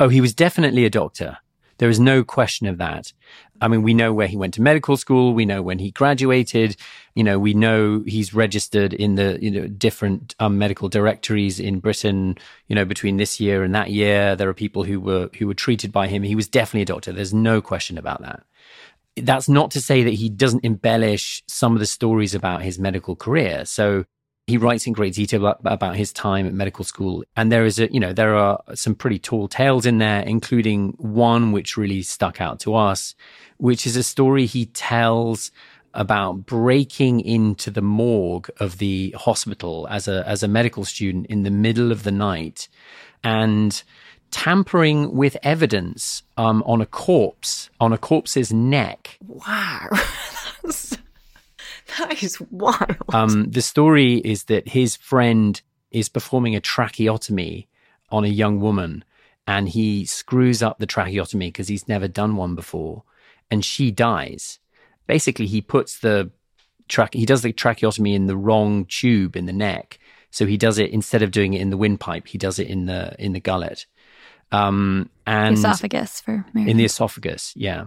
Oh, he was definitely a doctor. There is no question of that. I mean, we know where he went to medical school. We know when he graduated. You know, we know he's registered in the you know different um, medical directories in Britain. You know, between this year and that year, there are people who were who were treated by him. He was definitely a doctor. There's no question about that. That's not to say that he doesn't embellish some of the stories about his medical career. So he writes in great detail about, about, his time at medical school. And there is a, you know, there are some pretty tall tales in there, including one which really stuck out to us, which is a story he tells about breaking into the morgue of the hospital as a, as a medical student in the middle of the night and tampering with evidence um, on a corpse, on a corpse's neck. Wow. That is wild. Um, the story is that his friend is performing a tracheotomy on a young woman and he screws up the tracheotomy because he's never done one before and she dies. Basically, he puts the trache- he does the tracheotomy in the wrong tube in the neck. So he does it instead of doing it in the windpipe, he does it in the in the gullet. Um, and esophagus for American. in the esophagus, yeah.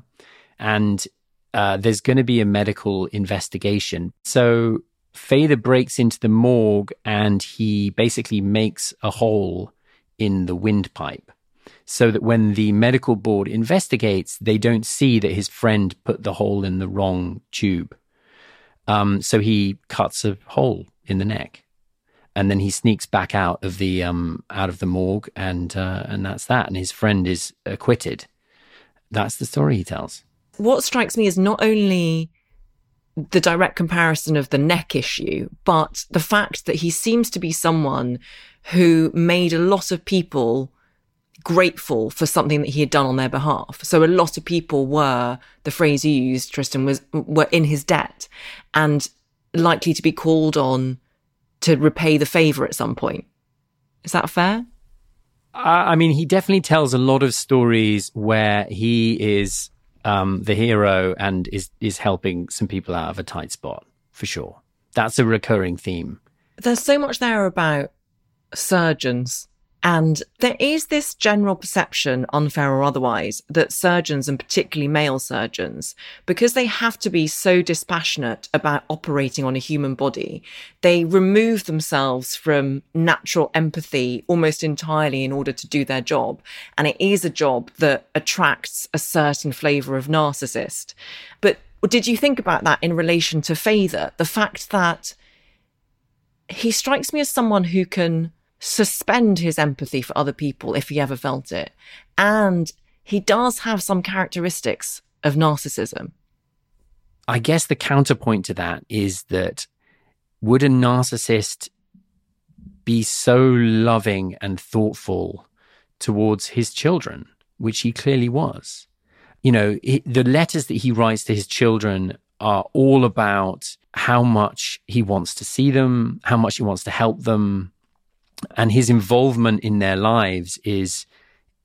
And uh, there's going to be a medical investigation. So Fedor breaks into the morgue and he basically makes a hole in the windpipe so that when the medical board investigates, they don't see that his friend put the hole in the wrong tube. Um, so he cuts a hole in the neck, and then he sneaks back out of the um, out of the morgue, and uh, and that's that. And his friend is acquitted. That's the story he tells what strikes me is not only the direct comparison of the neck issue, but the fact that he seems to be someone who made a lot of people grateful for something that he had done on their behalf. So a lot of people were, the phrase you used, Tristan, was were in his debt and likely to be called on to repay the favour at some point. Is that fair? I mean, he definitely tells a lot of stories where he is um, the hero and is is helping some people out of a tight spot for sure. That's a recurring theme. There's so much there about surgeons and there is this general perception, unfair or otherwise, that surgeons and particularly male surgeons, because they have to be so dispassionate about operating on a human body, they remove themselves from natural empathy almost entirely in order to do their job. And it is a job that attracts a certain flavor of narcissist. But did you think about that in relation to Fedor? The fact that he strikes me as someone who can suspend his empathy for other people if he ever felt it. And he does have some characteristics of narcissism. I guess the counterpoint to that is that would a narcissist be so loving and thoughtful towards his children, which he clearly was? You know, the letters that he writes to his children are all about how much he wants to see them, how much he wants to help them, and his involvement in their lives is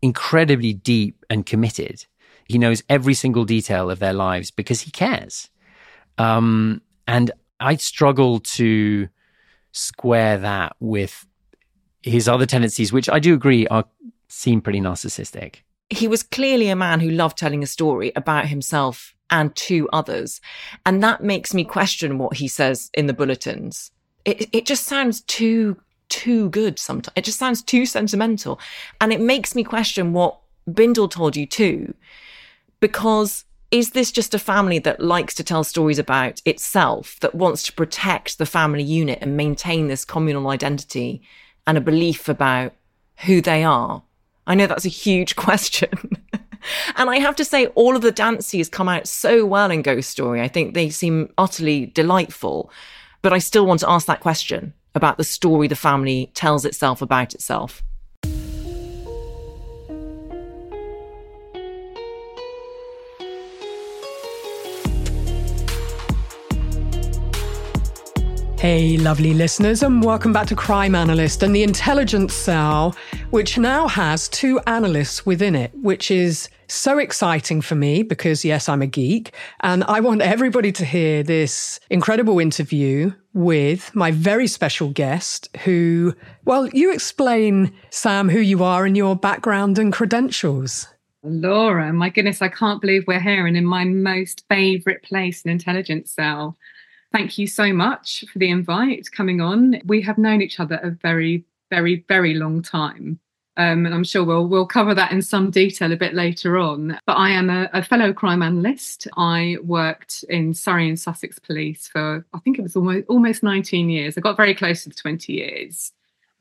incredibly deep and committed. He knows every single detail of their lives because he cares. Um, and I struggle to square that with his other tendencies, which I do agree are seem pretty narcissistic. He was clearly a man who loved telling a story about himself and two others. And that makes me question what he says in the bulletins. It, it just sounds too too good sometimes. It just sounds too sentimental. And it makes me question what Bindle told you too. Because is this just a family that likes to tell stories about itself, that wants to protect the family unit and maintain this communal identity and a belief about who they are? I know that's a huge question. and I have to say, all of the Dancys come out so well in Ghost Story. I think they seem utterly delightful. But I still want to ask that question about the story the family tells itself about itself. Hey lovely listeners, and welcome back to Crime Analyst and the Intelligence Cell, which now has two analysts within it, which is so exciting for me because, yes, I'm a geek. And I want everybody to hear this incredible interview with my very special guest who, well, you explain, Sam, who you are and your background and credentials. Laura, my goodness, I can't believe we're here and in my most favourite place, an intelligence cell. Thank you so much for the invite coming on. We have known each other a very, very, very long time. Um, and I'm sure we'll we'll cover that in some detail a bit later on. But I am a, a, fellow crime analyst. I worked in Surrey and Sussex Police for I think it was almost almost 19 years. I got very close to the 20 years.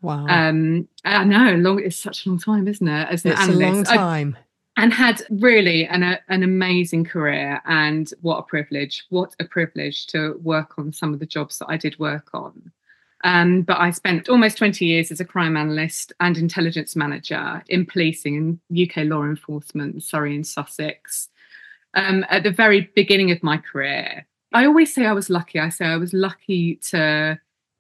Wow. Um, I know, long. It's such a long time, isn't it? As an it's analyst. a long time. I, and had really an, a, an amazing career and what a privilege what a privilege to work on some of the jobs that i did work on um, but i spent almost 20 years as a crime analyst and intelligence manager in policing and uk law enforcement surrey and sussex um, at the very beginning of my career i always say i was lucky i say i was lucky to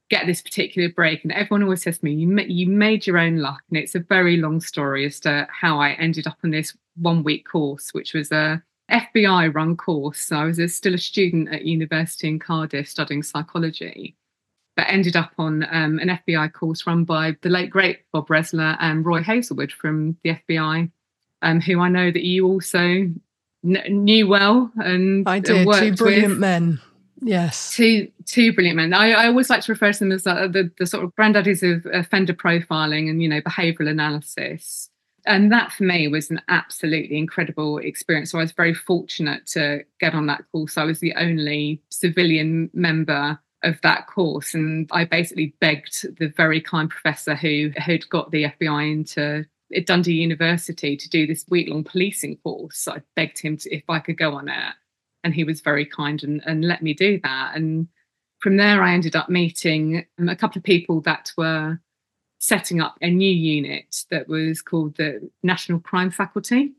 get this particular break. And everyone always says to me, you, you made your own luck. And it's a very long story as to how I ended up on this one week course, which was a FBI run course. So I was a, still a student at university in Cardiff studying psychology, but ended up on um, an FBI course run by the late great Bob Ressler and Roy Hazelwood from the FBI, um, who I know that you also kn- knew well and I did. Two brilliant with. men. Yes. Two two brilliant men. I, I always like to refer to them as uh, the, the sort of granddaddies of offender profiling and, you know, behavioural analysis. And that for me was an absolutely incredible experience. So I was very fortunate to get on that course. I was the only civilian member of that course. And I basically begged the very kind professor who had got the FBI into Dundee University to do this week long policing course. I begged him to, if I could go on it and he was very kind and, and let me do that. And from there, I ended up meeting um, a couple of people that were setting up a new unit that was called the National Crime Faculty.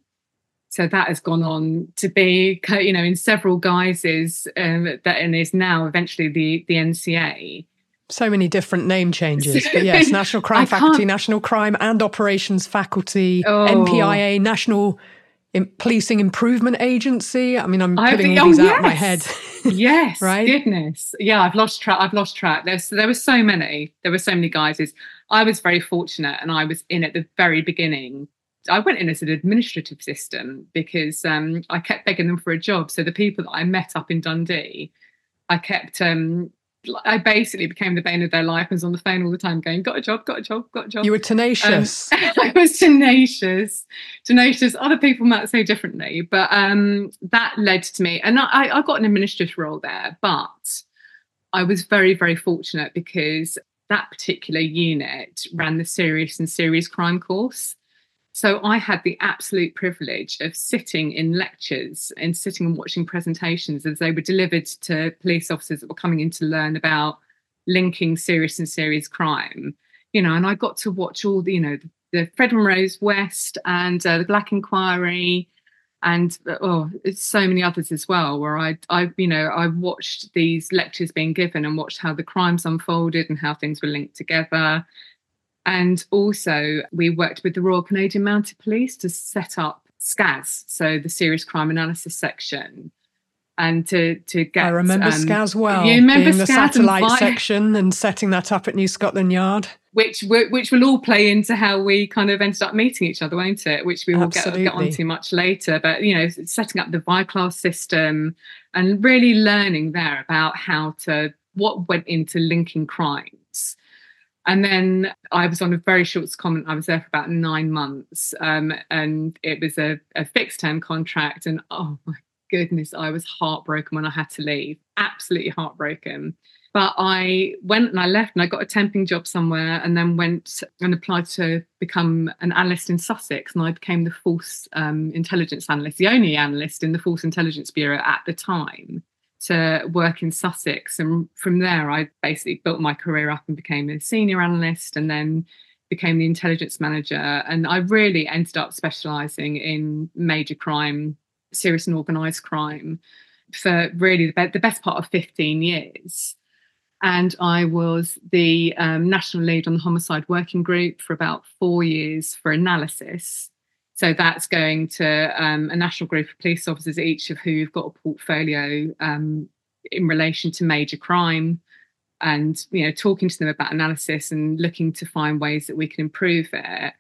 So that has gone on to be, you know, in several guises, um, that and is now eventually the the NCA. So many different name changes, but yes, National Crime Faculty, National Crime and Operations Faculty, oh. NPIA, National Policing Improvement Agency. I mean, I'm putting all these oh, out yes. of my head. yes, right? Goodness, yeah. I've lost track. I've lost track. There's there were so many. There were so many guises. I was very fortunate, and I was in at the very beginning. I went in as an administrative system because um, I kept begging them for a job. So the people that I met up in Dundee, I kept um, I basically became the bane of their life and was on the phone all the time going, got a job, got a job, got a job. You were tenacious. Um, I was tenacious, tenacious. Other people might say differently, but um, that led to me. And I, I got an administrative role there, but I was very, very fortunate because that particular unit ran the serious and serious crime course. So I had the absolute privilege of sitting in lectures and sitting and watching presentations as they were delivered to police officers that were coming in to learn about linking serious and serious crime. You know, and I got to watch all the, you know, the, the Fred Rose West and uh, the Black Inquiry and oh so many others as well where i i you know i watched these lectures being given and watched how the crimes unfolded and how things were linked together and also, we worked with the Royal Canadian Mounted Police to set up SCAS, so the Serious Crime Analysis section. And to to get, I remember um, SCAS well. You remember being the satellite and section and setting that up at New Scotland Yard, which which will all play into how we kind of ended up meeting each other, won't it? Which we will get, get onto much later. But you know, setting up the VICLAS system and really learning there about how to what went into linking crimes and then I was on a very short comment. I was there for about nine months, um, and it was a, a fixed term contract. And oh my goodness, I was heartbroken when I had to leave. Absolutely heartbroken. But I went and I left and I got a temping job somewhere and then went and applied to become an analyst in Sussex. And I became the Force um, Intelligence Analyst, the only analyst in the Force Intelligence Bureau at the time to work in Sussex. And from there, I basically built my career up and became a senior analyst and then became the intelligence manager. And I really ended up specializing in major crime, serious and organized crime for really the, be- the best part of 15 years. and I was the um, national lead on the homicide working group for about four years for analysis. So that's going to um, a national group of police officers, each of who've got a portfolio um, in relation to major crime, and you know talking to them about analysis and looking to find ways that we can improve it.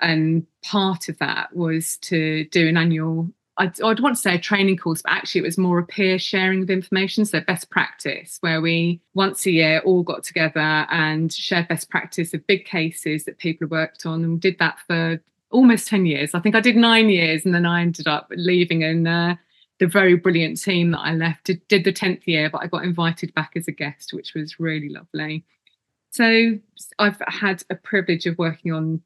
And part of that was to do an annual I'd, I'd, want to say a training course, but actually it was more a peer sharing of information. So best practice, where we once a year all got together and shared best practice of big cases that people worked on, and we did that for almost ten years. I think I did nine years, and then I ended up leaving, and uh, the very brilliant team that I left did, did the tenth year, but I got invited back as a guest, which was really lovely. So I've had a privilege of working on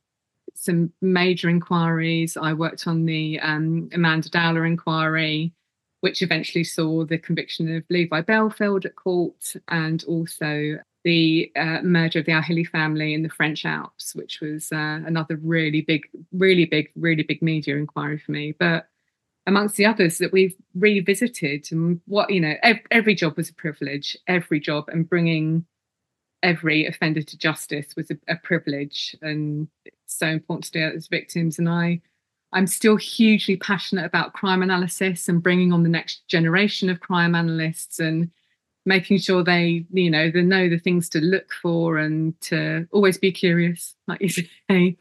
some major inquiries. I worked on the um, Amanda Dowler inquiry, which eventually saw the conviction of Levi Bellfield at court, and also the uh, murder of the Al-Hilli family in the French Alps, which was uh, another really big, really big, really big media inquiry for me. But amongst the others that we've revisited, and what you know, every, every job was a privilege, every job, and bringing every offender to justice was a, a privilege. And so important to do it as victims. And i i'm still hugely passionate about crime analysis and bringing on the next generation of crime analysts and making sure they you know they know the things to look for and to always be curious like you say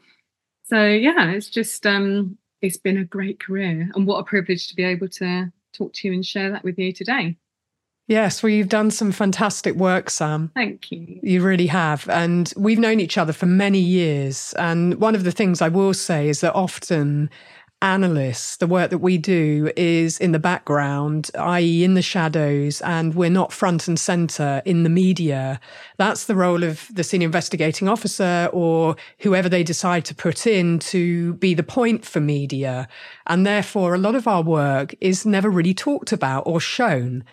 so yeah it's just um it's been a great career and what a privilege to be able to talk to you and share that with you today Yes, well, you've done some fantastic work, Sam. Thank you. You really have. And we've known each other for many years. And one of the things I will say is that often analysts, the work that we do is in the background, i.e., in the shadows, and we're not front and center in the media. That's the role of the senior investigating officer or whoever they decide to put in to be the point for media. And therefore, a lot of our work is never really talked about or shown.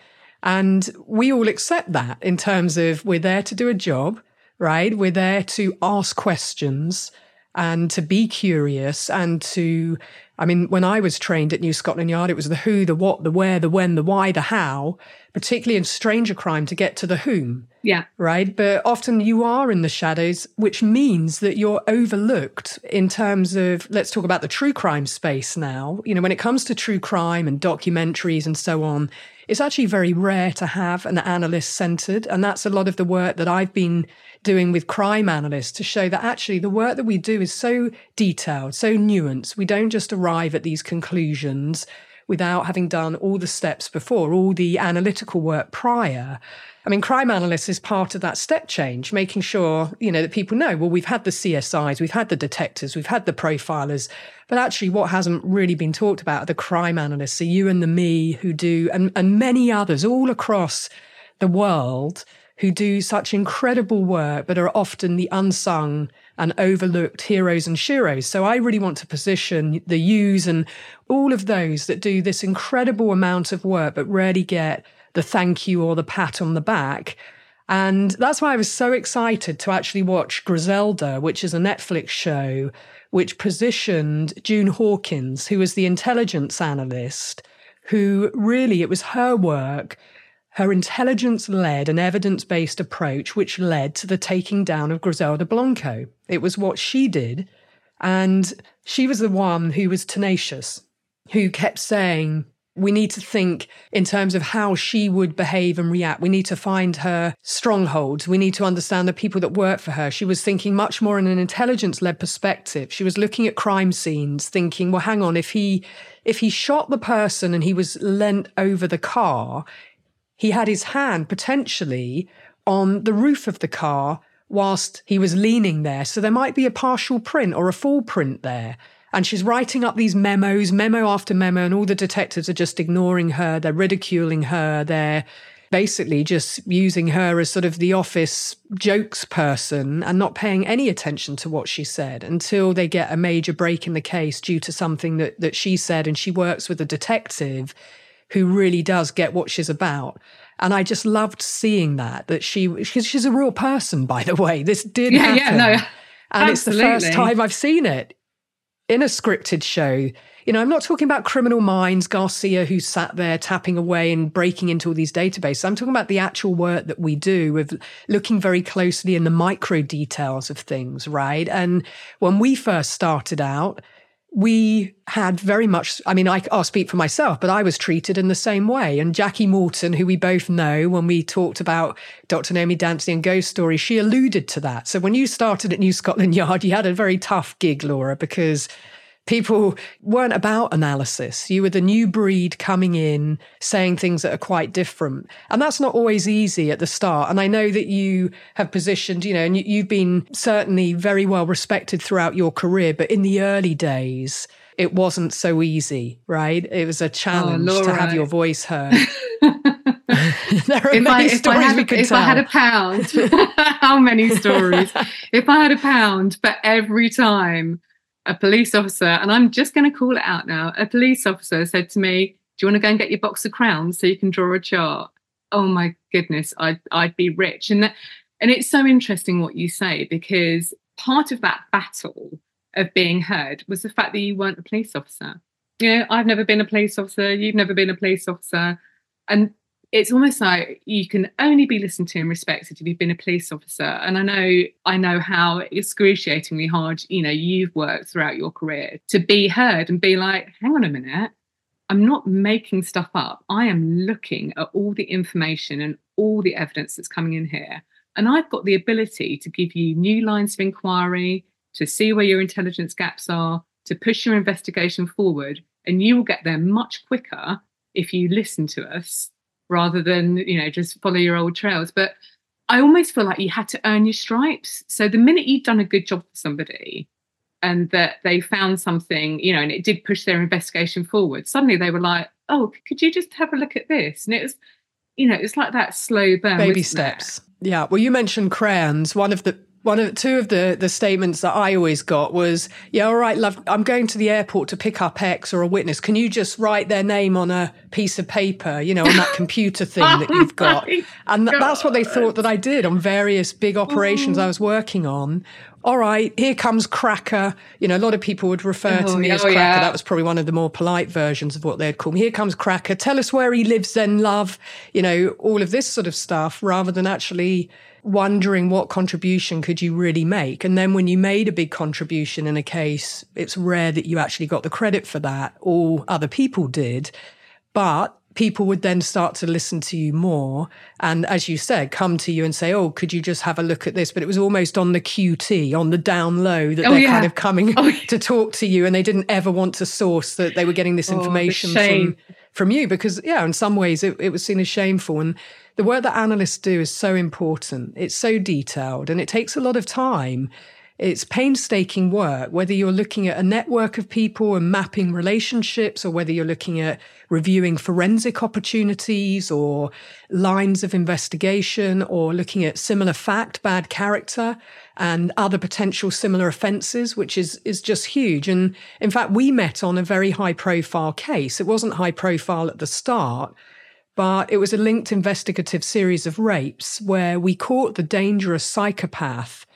And we all accept that in terms of we're there to do a job, right? We're there to ask questions and to be curious and to, I mean, when I was trained at New Scotland Yard, it was the who, the what, the where, the when, the why, the how, particularly in stranger crime to get to the whom. Yeah. Right. But often you are in the shadows, which means that you're overlooked in terms of, let's talk about the true crime space now. You know, when it comes to true crime and documentaries and so on, it's actually very rare to have an analyst centered. And that's a lot of the work that I've been doing with crime analysts to show that actually the work that we do is so detailed, so nuanced. We don't just arrive at these conclusions without having done all the steps before, all the analytical work prior. I mean, crime analysts is part of that step change, making sure, you know, that people know, well, we've had the CSIs, we've had the detectives, we've had the profilers, but actually what hasn't really been talked about are the crime analysts, so you and the me who do, and, and many others all across the world who do such incredible work, but are often the unsung and overlooked heroes and sheroes. So I really want to position the yous and all of those that do this incredible amount of work, but rarely get the thank you or the pat on the back. And that's why I was so excited to actually watch Griselda, which is a Netflix show which positioned June Hawkins, who was the intelligence analyst, who really, it was her work, her intelligence led and evidence based approach, which led to the taking down of Griselda Blanco. It was what she did. And she was the one who was tenacious, who kept saying, we need to think in terms of how she would behave and react. We need to find her strongholds. We need to understand the people that work for her. She was thinking much more in an intelligence led perspective. She was looking at crime scenes, thinking, well, hang on, if he, if he shot the person and he was leant over the car, he had his hand potentially on the roof of the car whilst he was leaning there. So there might be a partial print or a full print there. And she's writing up these memos, memo after memo, and all the detectives are just ignoring her. They're ridiculing her. They're basically just using her as sort of the office jokes person and not paying any attention to what she said until they get a major break in the case due to something that, that she said. And she works with a detective who really does get what she's about. And I just loved seeing that, that she, she's a real person, by the way. This did yeah, happen. Yeah, no. And Absolutely. it's the first time I've seen it in a scripted show, you know, I'm not talking about criminal minds, Garcia, who sat there tapping away and breaking into all these databases. I'm talking about the actual work that we do with looking very closely in the micro details of things, right? And when we first started out, we had very much, I mean, I, will speak for myself, but I was treated in the same way. And Jackie Morton, who we both know, when we talked about Dr. Naomi Dancy and Ghost Story, she alluded to that. So when you started at New Scotland Yard, you had a very tough gig, Laura, because people weren't about analysis. You were the new breed coming in, saying things that are quite different. And that's not always easy at the start. And I know that you have positioned, you know, and you've been certainly very well respected throughout your career, but in the early days, it wasn't so easy, right? It was a oh, challenge oh, to have your voice heard. there are if many I, stories I had, we could if tell. I had a pound, how many stories? if I had a pound for every time a police officer, and I'm just going to call it out now. A police officer said to me, "Do you want to go and get your box of crowns so you can draw a chart?" Oh my goodness, I'd I'd be rich. And that, and it's so interesting what you say because part of that battle of being heard was the fact that you weren't a police officer. You know, I've never been a police officer. You've never been a police officer, and it's almost like you can only be listened to and respected if you've been a police officer. And I know I know how excruciatingly hard, you know, you've worked throughout your career to be heard and be like, hang on a minute, I'm not making stuff up. I am looking at all the information and all the evidence that's coming in here. And I've got the ability to give you new lines of inquiry, to see where your intelligence gaps are, to push your investigation forward. And you will get there much quicker if you listen to us rather than you know just follow your old trails. But i almost feel like you had to earn your stripes. So the minute you'd done a good job for somebody and that they found something you know and it did push their investigation forward suddenly they were like oh could you just have a look at this? And it was you know it's like that slow burn baby steps it? yeah. Well you mentioned crayons. One of the one of two of the the statements that I always got was, "Yeah, all right, love. I'm going to the airport to pick up X or a witness. Can you just write their name on a piece of paper, you know, on that computer thing that you've oh got?" And th- that's what they thought that I did on various big operations I oh. was working on. All right, here comes Cracker. You know, a lot of people would refer oh, to me as oh, Cracker. Yeah. That was probably one of the more polite versions of what they'd call me. Here comes Cracker. Tell us where he lives, then, love. You know, all of this sort of stuff, rather than actually wondering what contribution could you really make. And then when you made a big contribution in a case, it's rare that you actually got the credit for that. All other people did. But people would then start to listen to you more. And as you said, come to you and say, Oh, could you just have a look at this? But it was almost on the QT, on the down low, that oh, they're yeah. kind of coming oh, yeah. to talk to you. And they didn't ever want to source that they were getting this oh, information from, from you because, yeah, in some ways it, it was seen as shameful. And the work that analysts do is so important. It's so detailed and it takes a lot of time. It's painstaking work, whether you're looking at a network of people and mapping relationships, or whether you're looking at reviewing forensic opportunities or lines of investigation, or looking at similar fact, bad character, and other potential similar offences, which is, is just huge. And in fact, we met on a very high profile case. It wasn't high profile at the start but it was a linked investigative series of rapes where we caught the dangerous psychopath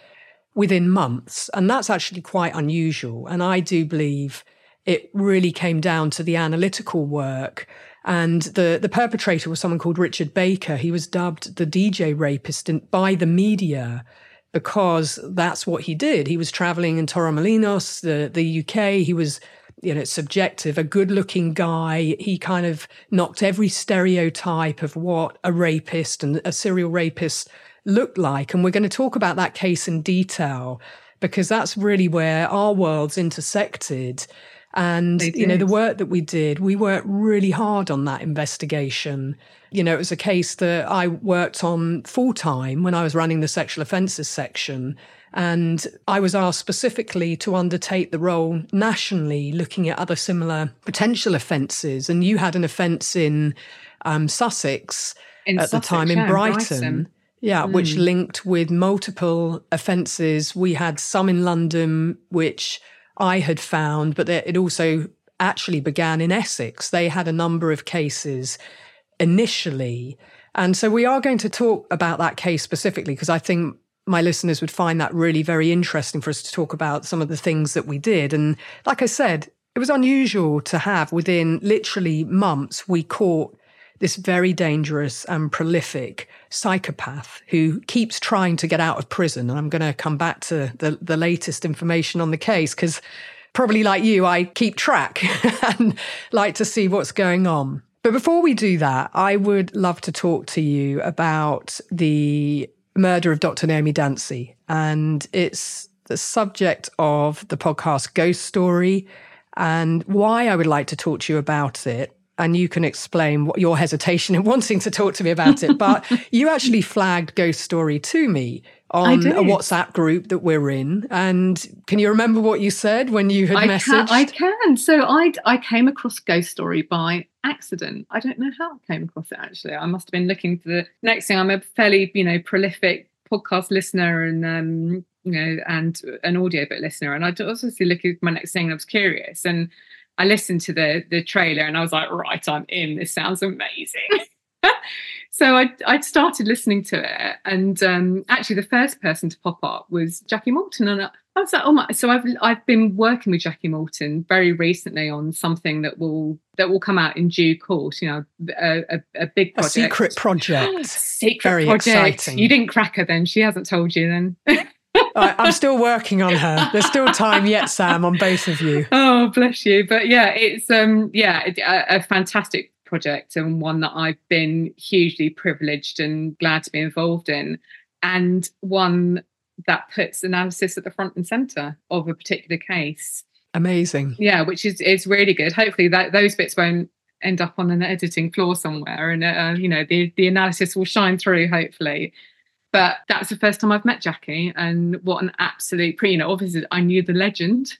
within months. And that's actually quite unusual. And I do believe it really came down to the analytical work. And the, the perpetrator was someone called Richard Baker. He was dubbed the DJ rapist by the media because that's what he did. He was traveling in Torremolinos, the, the UK. He was you know, it's subjective, a good looking guy. He kind of knocked every stereotype of what a rapist and a serial rapist looked like. And we're going to talk about that case in detail because that's really where our worlds intersected. And, you know, the work that we did, we worked really hard on that investigation. You know, it was a case that I worked on full time when I was running the sexual offences section. And I was asked specifically to undertake the role nationally, looking at other similar potential offences. And you had an offence in um, Sussex in at Sussex, the time in Brighton. Brighton. Yeah, mm. which linked with multiple offences. We had some in London, which I had found, but it also actually began in Essex. They had a number of cases initially. And so we are going to talk about that case specifically because I think my listeners would find that really very interesting for us to talk about some of the things that we did. And like I said, it was unusual to have within literally months, we caught this very dangerous and prolific psychopath who keeps trying to get out of prison. And I'm going to come back to the, the latest information on the case because probably like you, I keep track and like to see what's going on. But before we do that, I would love to talk to you about the murder of Dr. Naomi Dancy. And it's the subject of the podcast Ghost Story and why I would like to talk to you about it. And you can explain what your hesitation in wanting to talk to me about it. But you actually flagged Ghost Story to me on a WhatsApp group that we're in. And can you remember what you said when you had I messaged? Can, I can. So I I came across Ghost Story by accident. I don't know how I came across it actually. I must have been looking for the next thing. I'm a fairly, you know, prolific podcast listener and um, you know, and an audiobook listener. And I also see looking at my next thing. I was curious and I listened to the the trailer and I was like, right, I'm in. This sounds amazing. so I I started listening to it, and um, actually the first person to pop up was Jackie Morton, and I, I was like, oh my! So I've I've been working with Jackie Morton very recently on something that will that will come out in due course. You know, a, a, a big project. a secret project, secret very project. Exciting. You didn't crack her then. She hasn't told you then. I'm still working on her. There's still time yet, Sam, on both of you. Oh, bless you. But yeah, it's um yeah a, a fantastic project and one that I've been hugely privileged and glad to be involved in, and one that puts analysis at the front and center of a particular case. Amazing. Yeah, which is is really good. Hopefully that those bits won't end up on an editing floor somewhere, and uh, you know the the analysis will shine through. Hopefully, but that's the first time I've met Jackie, and what an absolute pre. You know, obviously I knew the legend,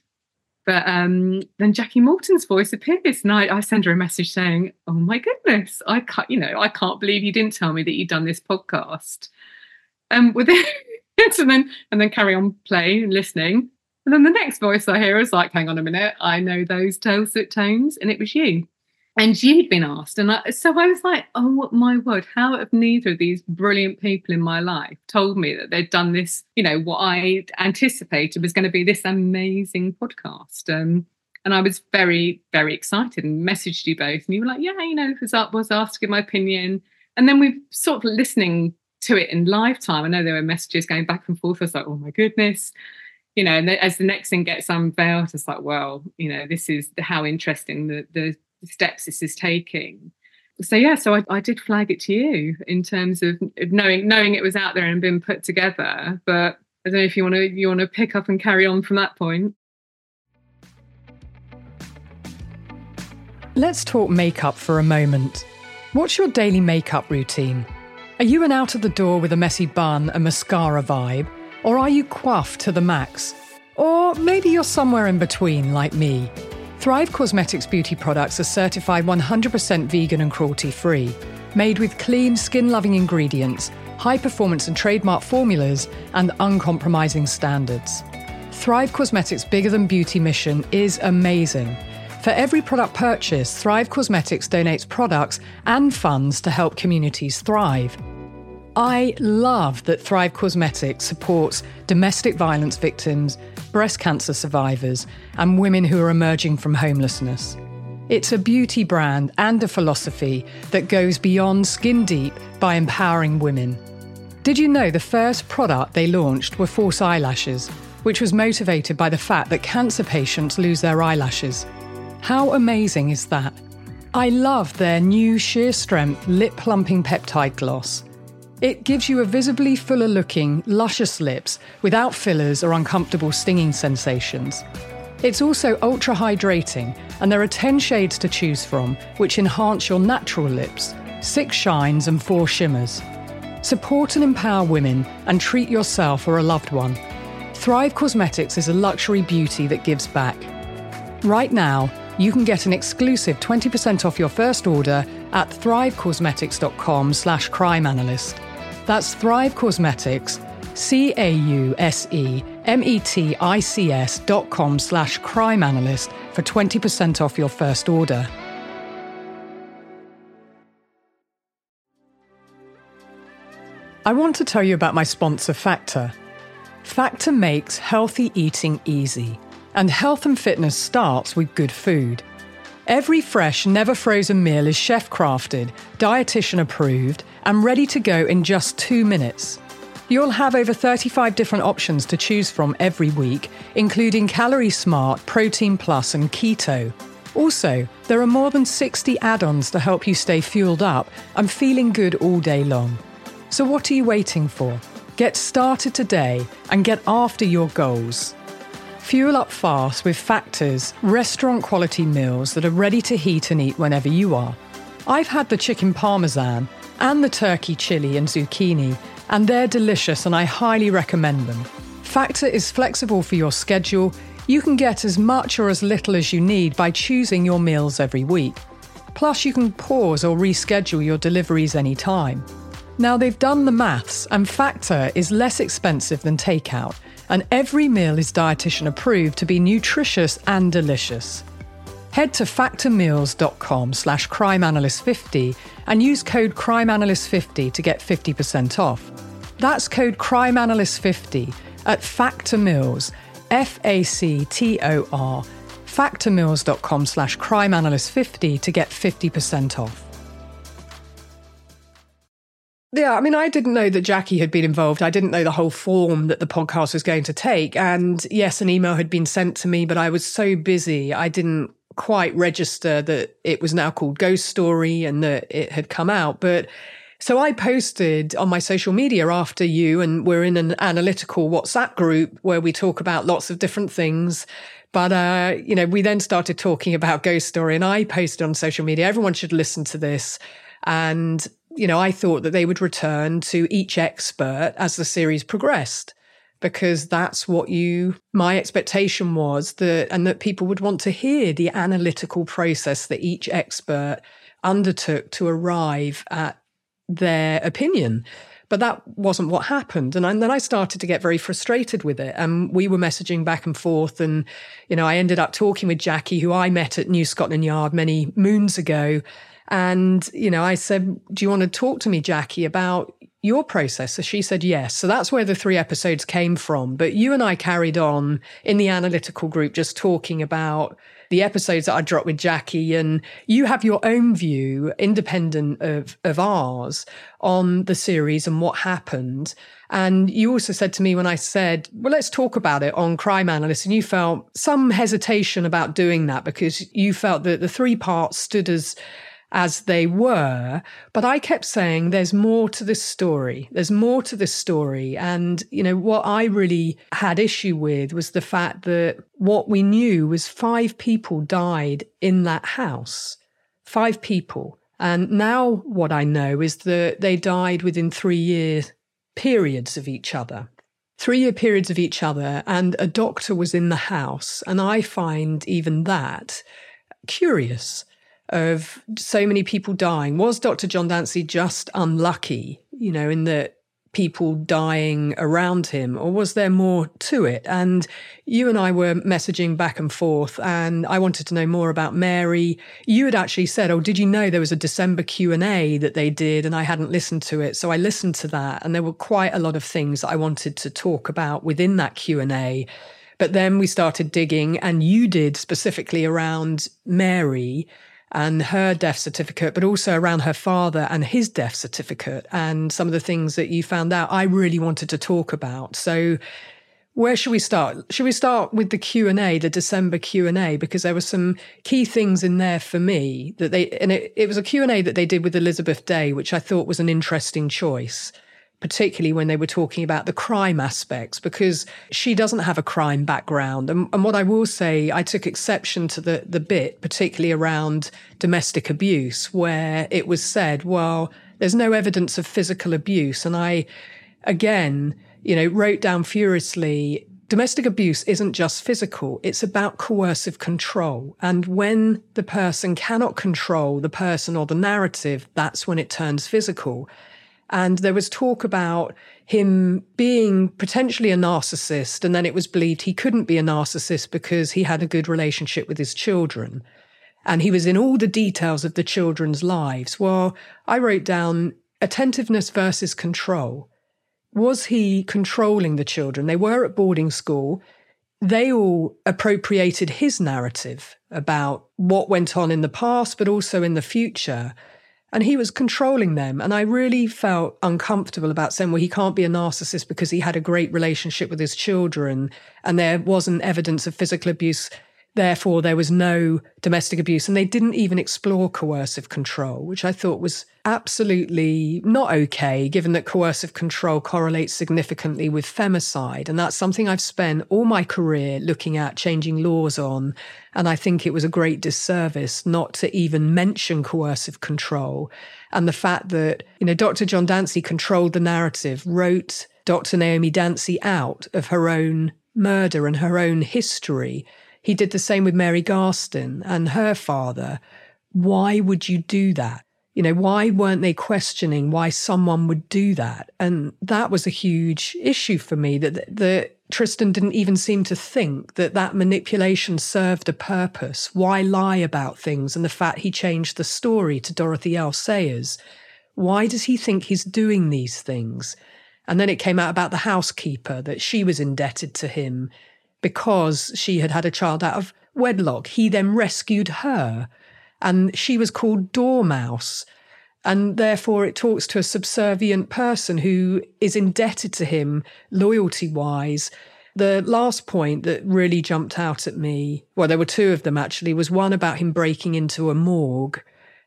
but um, then Jackie Morton's voice appears, and I, I send her a message saying, "Oh my goodness, I can't, you know, I can't believe you didn't tell me that you'd done this podcast." Um, with it, and then and then carry on playing and listening, and then the next voice I hear is like, "Hang on a minute, I know those dulcet tones," and it was you and you'd been asked and I, so i was like oh my word how have neither of these brilliant people in my life told me that they'd done this you know what i anticipated was going to be this amazing podcast? Um, and i was very very excited and messaged you both and you were like yeah you know was up was asked to give my opinion. And then we've sort of listening to it in live time i know there were messages going back and forth i was like oh my goodness. You know, and as the next thing gets unveiled, it's like, well, you know, this is how interesting the the steps this is taking. So yeah so I, I, did flag it to you in terms of knowing knowing it was out there and been put together but i don't know if you want to you want to pick up and carry on from that point. Let's talk makeup for a moment. What's your daily makeup routine? Are you an out of the door with a messy bun and mascara vibe or are you coiffed to the max? Or maybe you're somewhere in between like me Thrive Causemetics beauty products are certified 100% vegan and cruelty free, made with clean, skin loving ingredients, high performance and trademark formulas, and uncompromising standards. Thrive Causemetics' bigger than beauty mission is amazing. For every product purchase, Thrive Causemetics donates products and funds to help communities thrive. I love that Thrive Causemetics supports domestic violence victims, breast cancer survivors, and women who are emerging from homelessness. It's a beauty brand and a philosophy that goes beyond skin deep by empowering women. Did you know the first product they launched were false eyelashes, which was motivated by the fact that cancer patients lose their eyelashes? How amazing is that? I love their new sheer strength lip plumping peptide gloss. It gives you a visibly fuller looking, luscious lips without fillers or uncomfortable stinging sensations. It's also ultra hydrating, and there are 10 shades to choose from, which enhance your natural lips, six shines, and four shimmers. Support and empower women and treat yourself or a loved one. Thrive Causemetics is a luxury beauty that gives back. Right now, you can get an exclusive 20% off your first order at thrivecausemetics.com slash crimeanalyst. That's Thrive Causemetics, C A U S E M E T I C S dot com slash crime analyst for 20% off your first order. I want to tell you about my sponsor, Factor. Factor makes healthy eating easy, and health and fitness starts with good food. Every fresh, never frozen meal is chef crafted, dietitian approved, and ready to go in just two minutes. You'll have over 35 different options to choose from every week, including Calorie Smart, Protein Plus, and Keto. Also, there are more than 60 add ons to help you stay fueled up and feeling good all day long. So, what are you waiting for? Get started today and get after your goals. Fuel up fast with Factors, restaurant quality meals that are ready to heat and eat whenever you are. I've had the chicken parmesan and the turkey chili and zucchini, and they're delicious and I highly recommend them. Factor is flexible for your schedule. You can get as much or as little as you need by choosing your meals every week. Plus, you can pause or reschedule your deliveries anytime. Now, they've done the maths, and Factor is less expensive than takeout, and every meal is dietitian approved to be nutritious and delicious. Head to factormeals.com slash crimeanalyst50 and use code crimeanalyst50 to get 50% off. That's code crimeanalyst50 at Factor Meals, F-A-C-T-O-R, factormeals.com slash crimeanalyst50 to get 50% off. Yeah, I mean, I didn't know that Jackie had been involved. I didn't know the whole form that the podcast was going to take. And yes, an email had been sent to me, but I was so busy, I didn't quite register that it was now called Ghost Story and that it had come out. But so I posted on my social media after you, and we're in an analytical WhatsApp group where we talk about lots of different things. But, uh, you know, we then started talking about Ghost Story, and I posted on social media, everyone should listen to this. And you know, I thought that they would return to each expert as the series progressed because that's what you my expectation was that and that people would want to hear the analytical process that each expert undertook to arrive at their opinion. But that wasn't what happened. And, then i started to get very frustrated with it. And we were messaging back and forth and you know i ended up talking with jackie who i met at new scotland yard many moons ago. And, you know, I said, Do you want to talk to me, Jackie, about your process? So she said yes. So that's where the three episodes came from. But you and I carried on in the analytical group just talking about the episodes that I dropped with Jackie, and you have your own view, independent of, of ours, on the series and what happened. And you also said to me when I said, well, let's talk about it on Crime Analyst, and you felt some hesitation about doing that because you felt that the three parts stood as as they were. But I kept saying, there's more to this story. There's more to this story. And, you know, what I really had issue with was the fact that what we knew was five people died in that house. Five people. And now what I know is that they died within three year periods of each other. Three year periods of each other, and a doctor was in the house. And I find even that curious of so many people dying. Was Dr. John Dancy just unlucky, you know, in that people dying around him, or was there more to it? And you and I were messaging back and forth, and I wanted to know more about Mary. You had actually said, "Oh, did you know there was a December Q and A that they did?" And I hadn't listened to it, so I listened to that, and there were quite a lot of things that I wanted to talk about within that Q and A. But then we started digging, and you did specifically around Mary and her death certificate, but also around her father and his death certificate and some of the things that you found out I really wanted to talk about. So where should we start? Should we start with the Q&A, the December Q&A because there were some key things in there for me that they and it, it was a Q&A that they did with Elizabeth Day which I thought was an interesting choice particularly when they were talking about the crime aspects, because she doesn't have a crime background. And, and, what I will say, I took exception to the, the bit, particularly around domestic abuse, where it was said, well, there's no evidence of physical abuse. And I, again, you know, wrote down furiously, domestic abuse isn't just physical, it's about coercive control. And when the person cannot control the person or the narrative, that's when it turns physical. And there was talk about him being potentially a narcissist. And then it was believed he couldn't be a narcissist because he had a good relationship with his children. And he was in all the details of the children's lives. Well, I wrote down attentiveness versus control. was he controlling the children? They were at boarding school. They all appropriated his narrative about what went on in the past, but also in the future. And he was controlling them. And I really felt uncomfortable about saying, well, he can't be a narcissist because he had a great relationship with his children and there wasn't evidence of physical abuse Therefore, there was no domestic abuse, and they didn't even explore coercive control, which I thought was absolutely not okay, given that coercive control correlates significantly with femicide. And that's something I've spent all my career looking at changing laws on. And I think it was a great disservice not to even mention coercive control. And the fact that, you know, Dr. John Dancy controlled the narrative, wrote Dr. Naomi Dancy out of her own murder and her own history he did the same with Mary Garstin and her father. Why would you do that? You know, why weren't they questioning why someone would do that? And that was a huge issue for me that, that Tristan didn't even seem to think that that manipulation served a purpose. Why lie about things? And the fact he changed the story to Dorothy L. Sayers. Why does he think he's doing these things? And then it came out about the housekeeper that she was indebted to him because she had had a child out of wedlock. He then rescued her, and she was called Dormouse. And therefore, it talks to a subservient person who is indebted to him loyalty wise. The last point that really jumped out at me, well, there were two of them actually, was one about him breaking into a morgue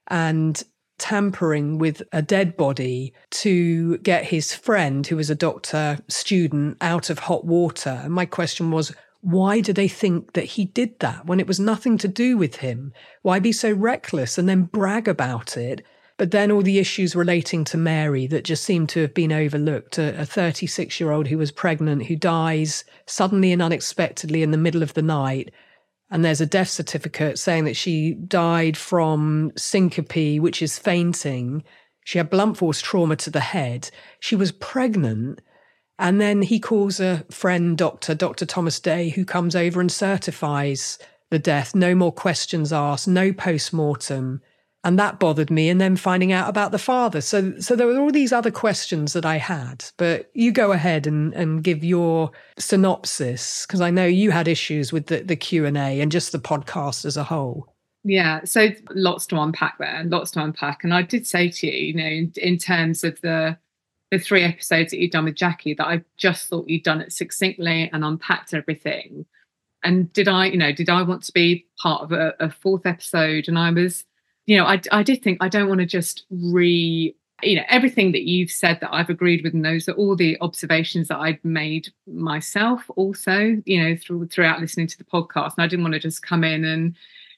and tampering with a dead body to get his friend, who was a doctor student, out of hot water. And my question was, why do they think that he did that when it was nothing to do with him? Why be so reckless and then brag about it? But then all the issues relating to Mary that just seem to have been overlooked. A 36 year old who was pregnant, who dies suddenly and unexpectedly in the middle of the night. And there's a death certificate saying that she died from syncope, which is fainting. She had blunt force trauma to the head. She was pregnant. And then he calls a friend doctor, Dr. Thomas Day, who comes over and certifies the death. No more questions asked, no post mortem. And that bothered me. And then finding out about the father. So, so there were all these other questions that I had. But you go ahead and, and give your synopsis because I know you had issues with the, the Q and A and just the podcast as a whole. Yeah, so lots to unpack there, and lots to unpack. And I did say to you, you know, in, in terms of the the three episodes that you've done with Jackie that I just thought you'd done it succinctly and unpacked everything. And did I, you know, did I want to be part of a, a fourth episode? And I was, you know, I, I did think I don't want to just re, you know, everything that you've said that I've agreed with, and those are all the observations that I'd made myself also, you know, through, throughout listening to the podcast. And I didn't want to just come in and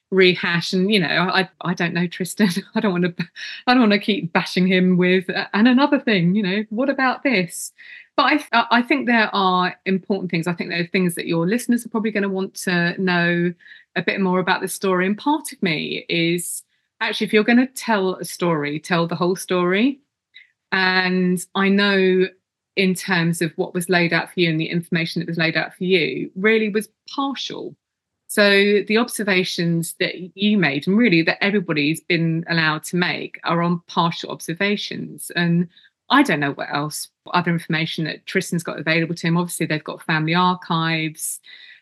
rehash and you know i i don't know tristan i don't want to i don't want to keep bashing him with uh, and another thing you know what about this? But i i think there are important things. I think there are things that your listeners are probably going to want to know a bit more about the story. And part of me is actually if you're going to tell a story tell the whole story and i know in terms of what was laid out for you and the information that was laid out for you really was partial so the observations that you made, and really that everybody's been allowed to make, are on partial observations. And I don't know what else, other information that Tristan's got available to him. Obviously, they've got family archives.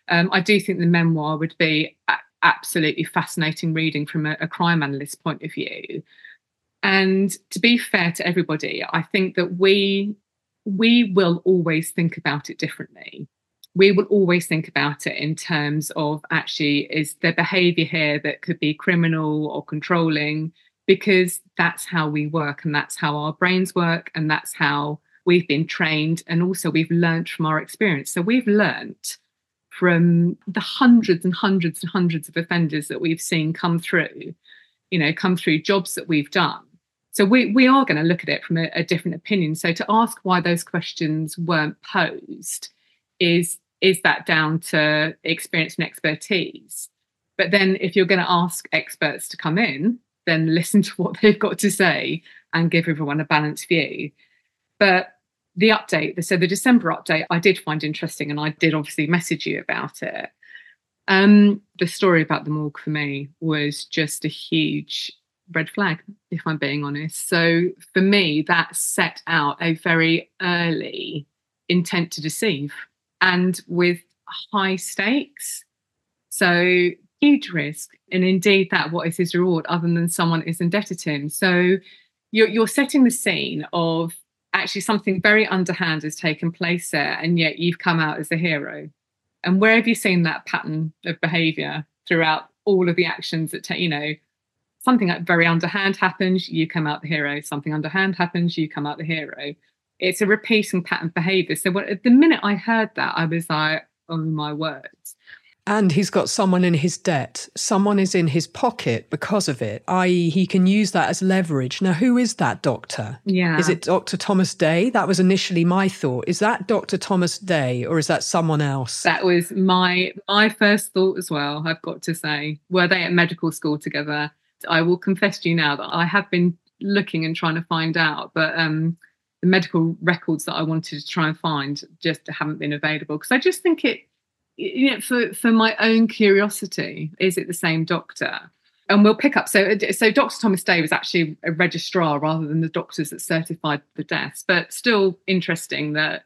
Um, I do think the memoir would be absolutely fascinating reading from a, a crime analyst point of view. And to be fair to everybody, I think that we we will always think about it differently. We will always think about it in terms of actually is there behavior here that could be criminal or controlling? Because that's how we work and that's how our brains work and that's how we've been trained and also we've learned from our experience. So we've learned from the hundreds and hundreds and hundreds of offenders that we've seen come through you know come through jobs that we've done so we, we are going to look at it from a, a different opinion so to ask why those questions weren't posed is is that down to experience and expertise? But then if you're going to ask experts to come in, then listen to what they've got to say and give everyone a balanced view. But the update, so the December update, I did find interesting and I did obviously message you about it. Um, the story about the morgue for me was just a huge red flag, if I'm being honest. So for me, that set out a very early intent to deceive and with high stakes. So huge risk. And indeed, that what is his reward other than someone is indebted to him. So you're, you're setting the scene of actually something very underhand has taken place there, and yet you've come out as a hero. And where have you seen that pattern of behavior throughout all of the actions that take, you know, something very underhand happens, you come out the hero. Something underhand happens, you come out the hero. It's a repeating pattern of behavior. So what, the minute I heard that, I was like, oh my words. And he's got someone in his debt. Someone is in his pocket because of it, i.e., he can use that as leverage. Now, who is that doctor? Yeah. Is it Dr. Thomas Day? That was initially my thought. Is that Dr. Thomas Day or is that someone else? That was my my first thought as well, I've got to say. Were they at medical school together? I will confess to you now that I have been looking and trying to find out, but um, the medical records that I wanted to try and find just haven't been available because I just think it you know, for for my own curiosity, is it the same doctor? And we'll pick up. So, so Dr. Thomas Day was actually a registrar rather than the doctors that certified the deaths, but still interesting that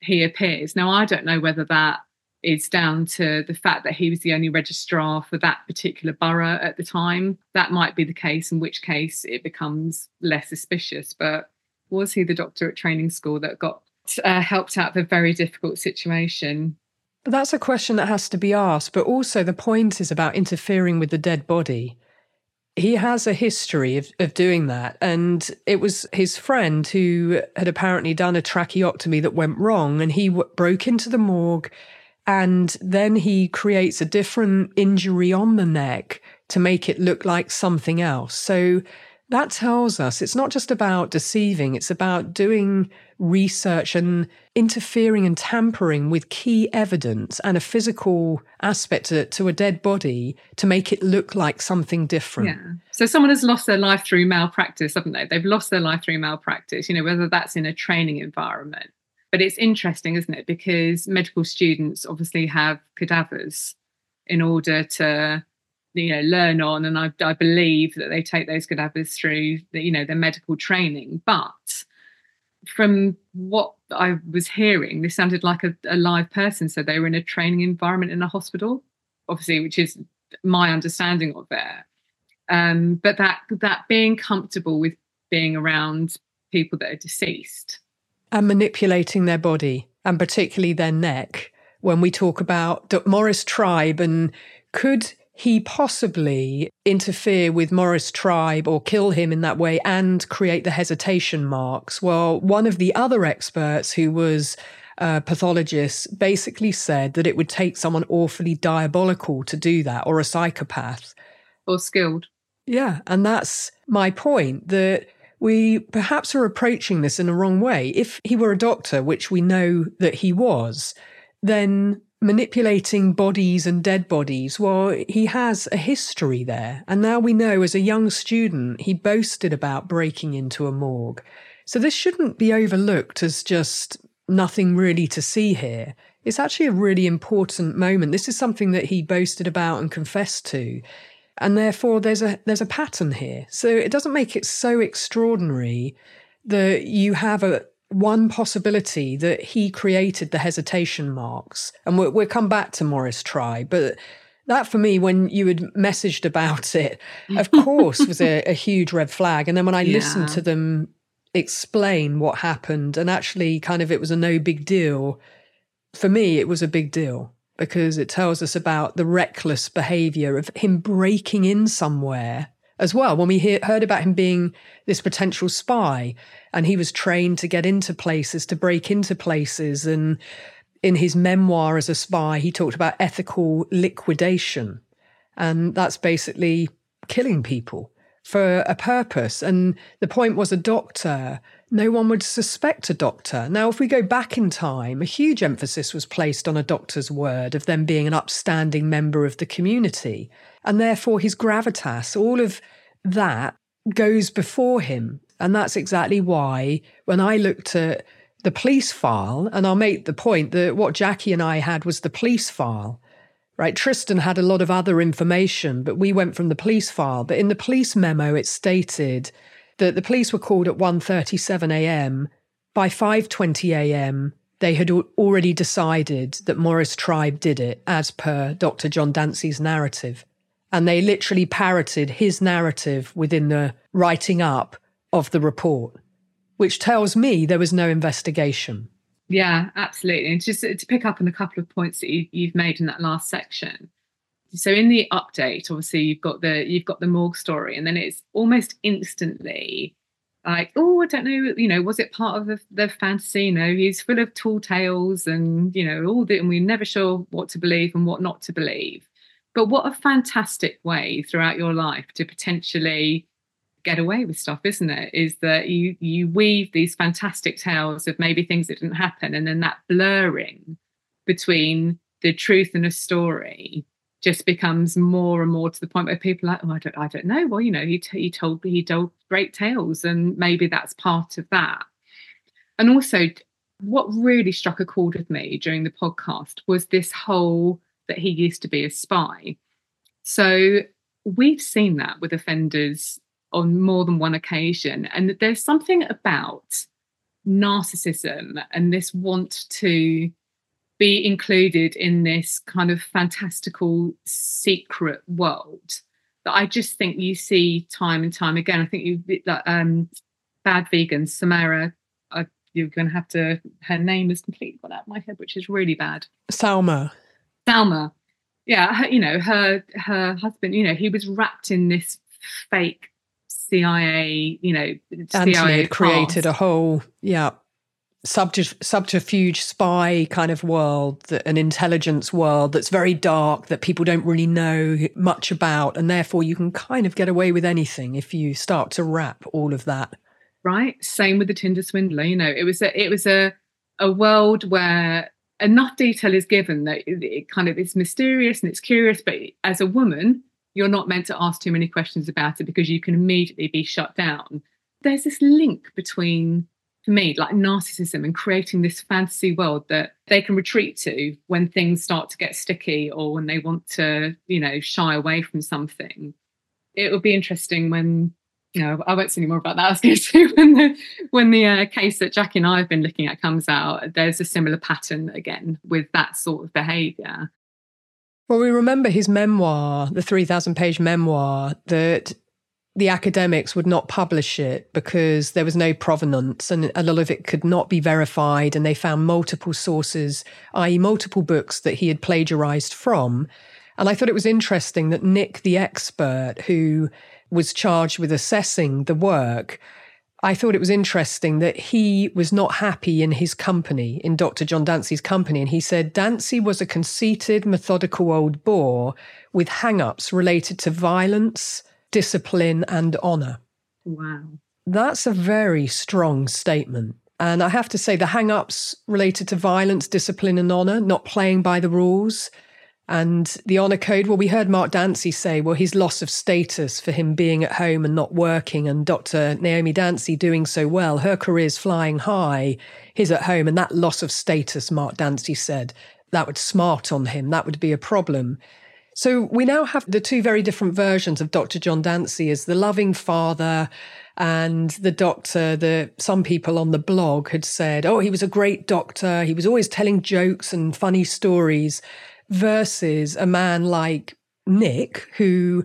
he appears. Now, I don't know whether that is down to the fact that he was the only registrar for that particular borough at the time. That might be the case, in which case it becomes less suspicious. But was he the doctor at training school that got uh, helped out of a very difficult situation? That's a question that has to be asked, but also the point is about interfering with the dead body. He has a history of, of doing that, and it was his friend who had apparently done a tracheotomy that went wrong, and he w- broke into the morgue, and then he creates a different injury on the neck to make it look like something else. So that tells us it's not just about deceiving, it's about doing research and interfering and tampering with key evidence and a physical aspect to, to, a dead body to make it look like something different. Yeah. So someone has lost their life through malpractice, haven't they? They've lost their life through malpractice, you know, whether that's in a training environment. But it's interesting, isn't it? Because medical students obviously have cadavers in order to you know learn on and I, I believe that they take those cadavers through the, you know their medical training but from what I was hearing this sounded like a, a live person. So they were in a training environment in a hospital obviously which is my understanding of it. Um, but that that being comfortable with being around people that are deceased. And manipulating their body and particularly their neck when we talk about Morris Tribe and could he possibly interfere with Morris Tribe or kill him in that way and create the hesitation marks? Well, one of the other experts who was a pathologist basically said that it would take someone awfully diabolical to do that or a psychopath. Or skilled. Yeah. And that's my point that we perhaps are approaching this in the wrong way. If he were a doctor, which we know that he was, then manipulating bodies and dead bodies, well, he has a history there. And now we know as a young student, he boasted about breaking into a morgue. So this shouldn't be overlooked as just nothing really to see here. It's actually a really important moment. This is something that he boasted about and confessed to. And therefore there's a there's a pattern here. So it doesn't make it so extraordinary that you have a one possibility that he created the hesitation marks, and we'll, we'll come back to Morris Tribe, but that for me, when you had messaged about it, of course, was a, a, huge red flag. And then when I yeah. listened to them explain what happened, and actually, kind of, it was a no big deal. For me, it was a big deal because it tells us about the reckless behavior of him breaking in somewhere as well. When we hear, heard about him being this potential spy, and he was trained to get into places, to break into places, and in his memoir as a spy, he talked about ethical liquidation, and that's basically killing people for a purpose. And the point was a doctor. No one would suspect a doctor. Now, if we go back in time, a huge emphasis was placed on a doctor's word of them being an upstanding member of the community. And therefore, his gravitas, all of that goes before him. And that's exactly why when I looked at the police file, and I'll make the point that what Jackie and I had was the police file. right? Tristan had a lot of other information, but we went from the police file. But in the police memo, it stated that the police were called at 1.37 a.m. By 5.20 a.m., they had already decided that Morris Tribe did it, as per Dr. John Dancy's narrative. And they literally parroted his narrative within the writing up of the report, which tells me there was no investigation. Yeah, absolutely. And just to pick up on a couple of points that you, have made in that last section. So in the update, obviously you've got the you've got the morgue story, and then it's almost instantly like, oh, I don't know, you know, was it part of the, the fantasy? You know, he's full of tall tales and you know all that, and we're never sure what to believe and what not to believe. But what a fantastic way throughout your life to potentially get away with stuff, isn't it? Is that you you weave these fantastic tales of maybe things that didn't happen, and then that blurring between the truth and a story just becomes more and more to the point where people are like, oh, I don't, I don't know. Well, you know, he, t- he told he told great tales, and maybe that's part of that. And also, what really struck a chord with me during the podcast was this whole that he used to be a spy. So we've seen that with offenders on more than one occasion. And there's something about narcissism and this want to be included in this kind of fantastical secret world that I just think you see time and time again. I think you like um bad vegan Samara, uh, you're going to have to. Her name is completely gone out of my head, which is really bad. Sarma. Sarma. Yeah, her, you know her her husband. You know he was wrapped in this fake CIA, you know, Anthony CIA had created a whole, yeah, subterfuge spy kind of world, an intelligence world that's very dark that people don't really know much about, and therefore you can kind of get away with anything if you start to wrap all of that. Right. Same with the Tinder swindler. You know, it was a it was a a world where enough detail is given that it, it kind of is mysterious and it's curious, but as a woman, you're not meant to ask too many questions about it because you can immediately be shut down. There's this link between, for me, like narcissism and creating this fantasy world that they can retreat to when things start to get sticky or when they want to, you know, shy away from something. It will be interesting when you know, I won't say any more about that. I was going to say when the when the uh, case that Jackie and I have been looking at comes out, there's a similar pattern again with that sort of behaviour. Well, we remember his memoir, the 3,000 page memoir, that the academics would not publish it because there was no provenance and a lot of it could not be verified. And they found multiple sources, i.e., multiple books that he had plagiarized from. And I thought it was interesting that Nick, the expert who was charged with assessing the work, I thought it was interesting that he was not happy in his company, in Dr. John Dancy's company. And he said Dancy was a conceited, methodical old bore with hang ups related to violence, discipline, and honour. Wow. That's a very strong statement. And I have to say, the hang ups related to violence, discipline, and honour, not playing by the rules, and the honour code, well, we heard Mark Dancy say, well, his loss of status for him being at home and not working, and Dr. Naomi Dancy doing so well, her career's flying high, his at home, and that loss of status, Mark Dancy said, that would smart on him, that would be a problem. So we now have the two very different versions of Dr. John Dancy as the loving father and the doctor the some people on the blog had said oh he was a great doctor he was always telling jokes and funny stories versus a man like Nick, who,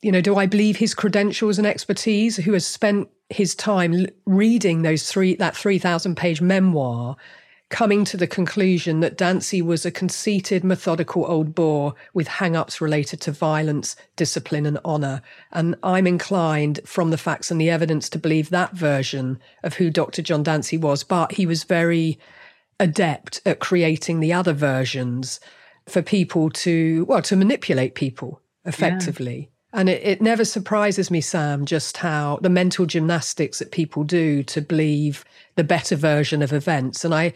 you know, do I believe his credentials and expertise, who has spent his time reading those three that 3000 page memoir coming to the conclusion that Dancy was a conceited, methodical old bore with hang ups related to violence, discipline, and honour. And I'm inclined, from the facts and the evidence, to believe that version of who Dr. John Dancy was. But he was very adept at creating the other versions for people to, well, to manipulate people effectively. Yeah. And it, it never surprises me, Sam, just how the mental gymnastics that people do to believe the better version of events. And I,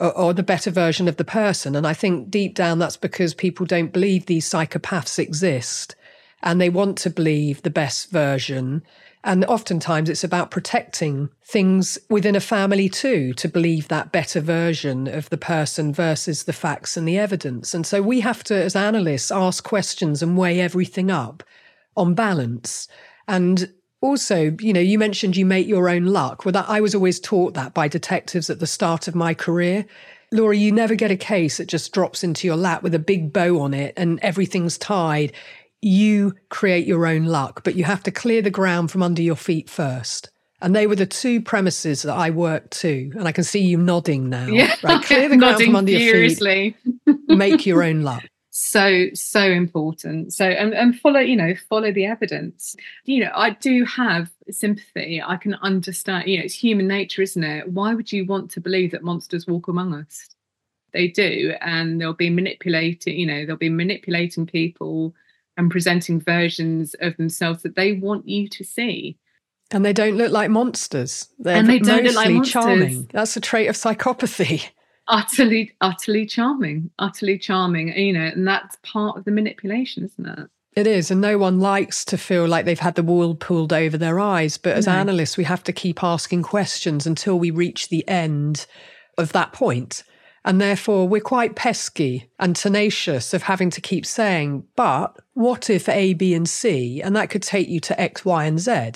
or, or the better version of the person. And I think deep down that's because people don't believe these psychopaths exist. and they want to believe the best version. And oftentimes it's about protecting things within a family too, to believe that better version of the person versus the facts and the evidence. And so we have to, as analysts, ask questions and weigh everything up on balance. And also, you know, you mentioned you make your own luck. Well, that I was always taught that by detectives at the start of my career. Laura, you never get a case that just drops into your lap with a big bow on it and everything's tied you create your own luck, but you have to clear the ground from under your feet first. And they were the two premises that I worked to. And I can see you nodding now. Yeah, right? Clear the ground from under furiously. your feet. make your own luck. So, so important. So, and, and follow, you know, follow the evidence. You know, I do have sympathy. I can understand, you know, it's human nature, isn't it? Why would you want to believe that monsters walk among us? They do. And they'll be manipulating, you know, they'll be manipulating people and presenting versions of themselves that they want you to see. And they don't look like monsters. They're and they don't look like monsters. charming. That's a trait of psychopathy. Utterly, utterly charming. Utterly charming. You know, and that's part of the manipulation, isn't it? It is, and no one likes to feel like they've had the wool pulled over their eyes. But as no. analysts, we have to keep asking questions until we reach the end of that point. And therefore, we're quite pesky and tenacious of having to keep saying, but what if A, B, and C? And that could take you to X, Y, and Z.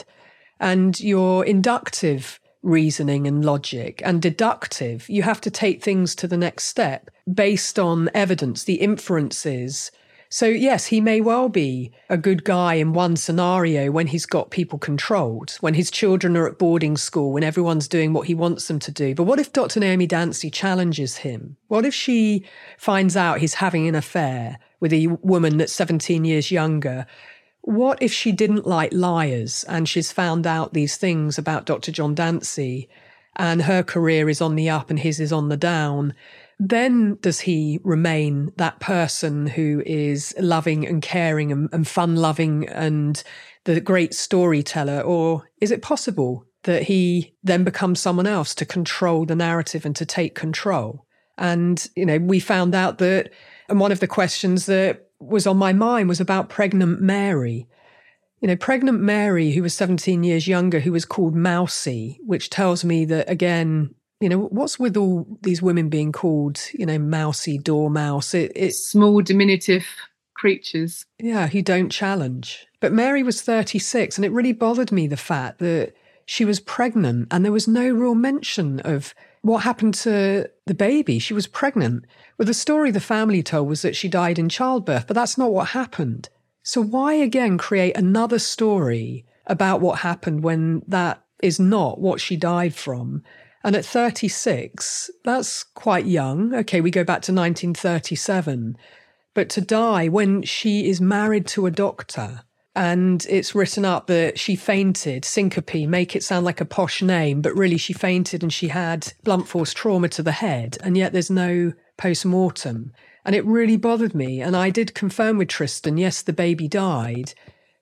And your inductive reasoning and logic and deductive, you have to take things to the next step based on evidence, the inferences so, yes, he may well be a good guy in one scenario when he's got people controlled, when his children are at boarding school, when everyone's doing what he wants them to do. But what if Dr. Naomi Dancy challenges him? What if she finds out he's having an affair with a woman that's 17 years younger? What if she didn't like liars and she's found out these things about Dr. John Dancy and her career is on the up and his is on the down? Then does he remain that person who is loving and caring and, and fun loving and the great storyteller? Or is it possible that he then becomes someone else to control the narrative and to take control? And, you know, we found out that, and one of the questions that was on my mind was about pregnant Mary. You know, pregnant Mary, who was 17 years younger, who was called Mousy, which tells me that, again, you know, what's with all these women being called, you know, mousy dormouse? It, it small diminutive creatures. Yeah, who don't challenge. But Mary was 36, and it really bothered me the fact that she was pregnant and there was no real mention of what happened to the baby. She was pregnant. Well, the story the family told was that she died in childbirth, but that's not what happened. So, why again create another story about what happened when that is not what she died from? And at 36, that's quite young. Okay, we go back to 1937. But to die when she is married to a doctor and it's written up that she fainted, syncope, make it sound like a posh name, but really she fainted and she had blunt force trauma to the head, and yet there's no post mortem. And it really bothered me. And I did confirm with Tristan yes, the baby died.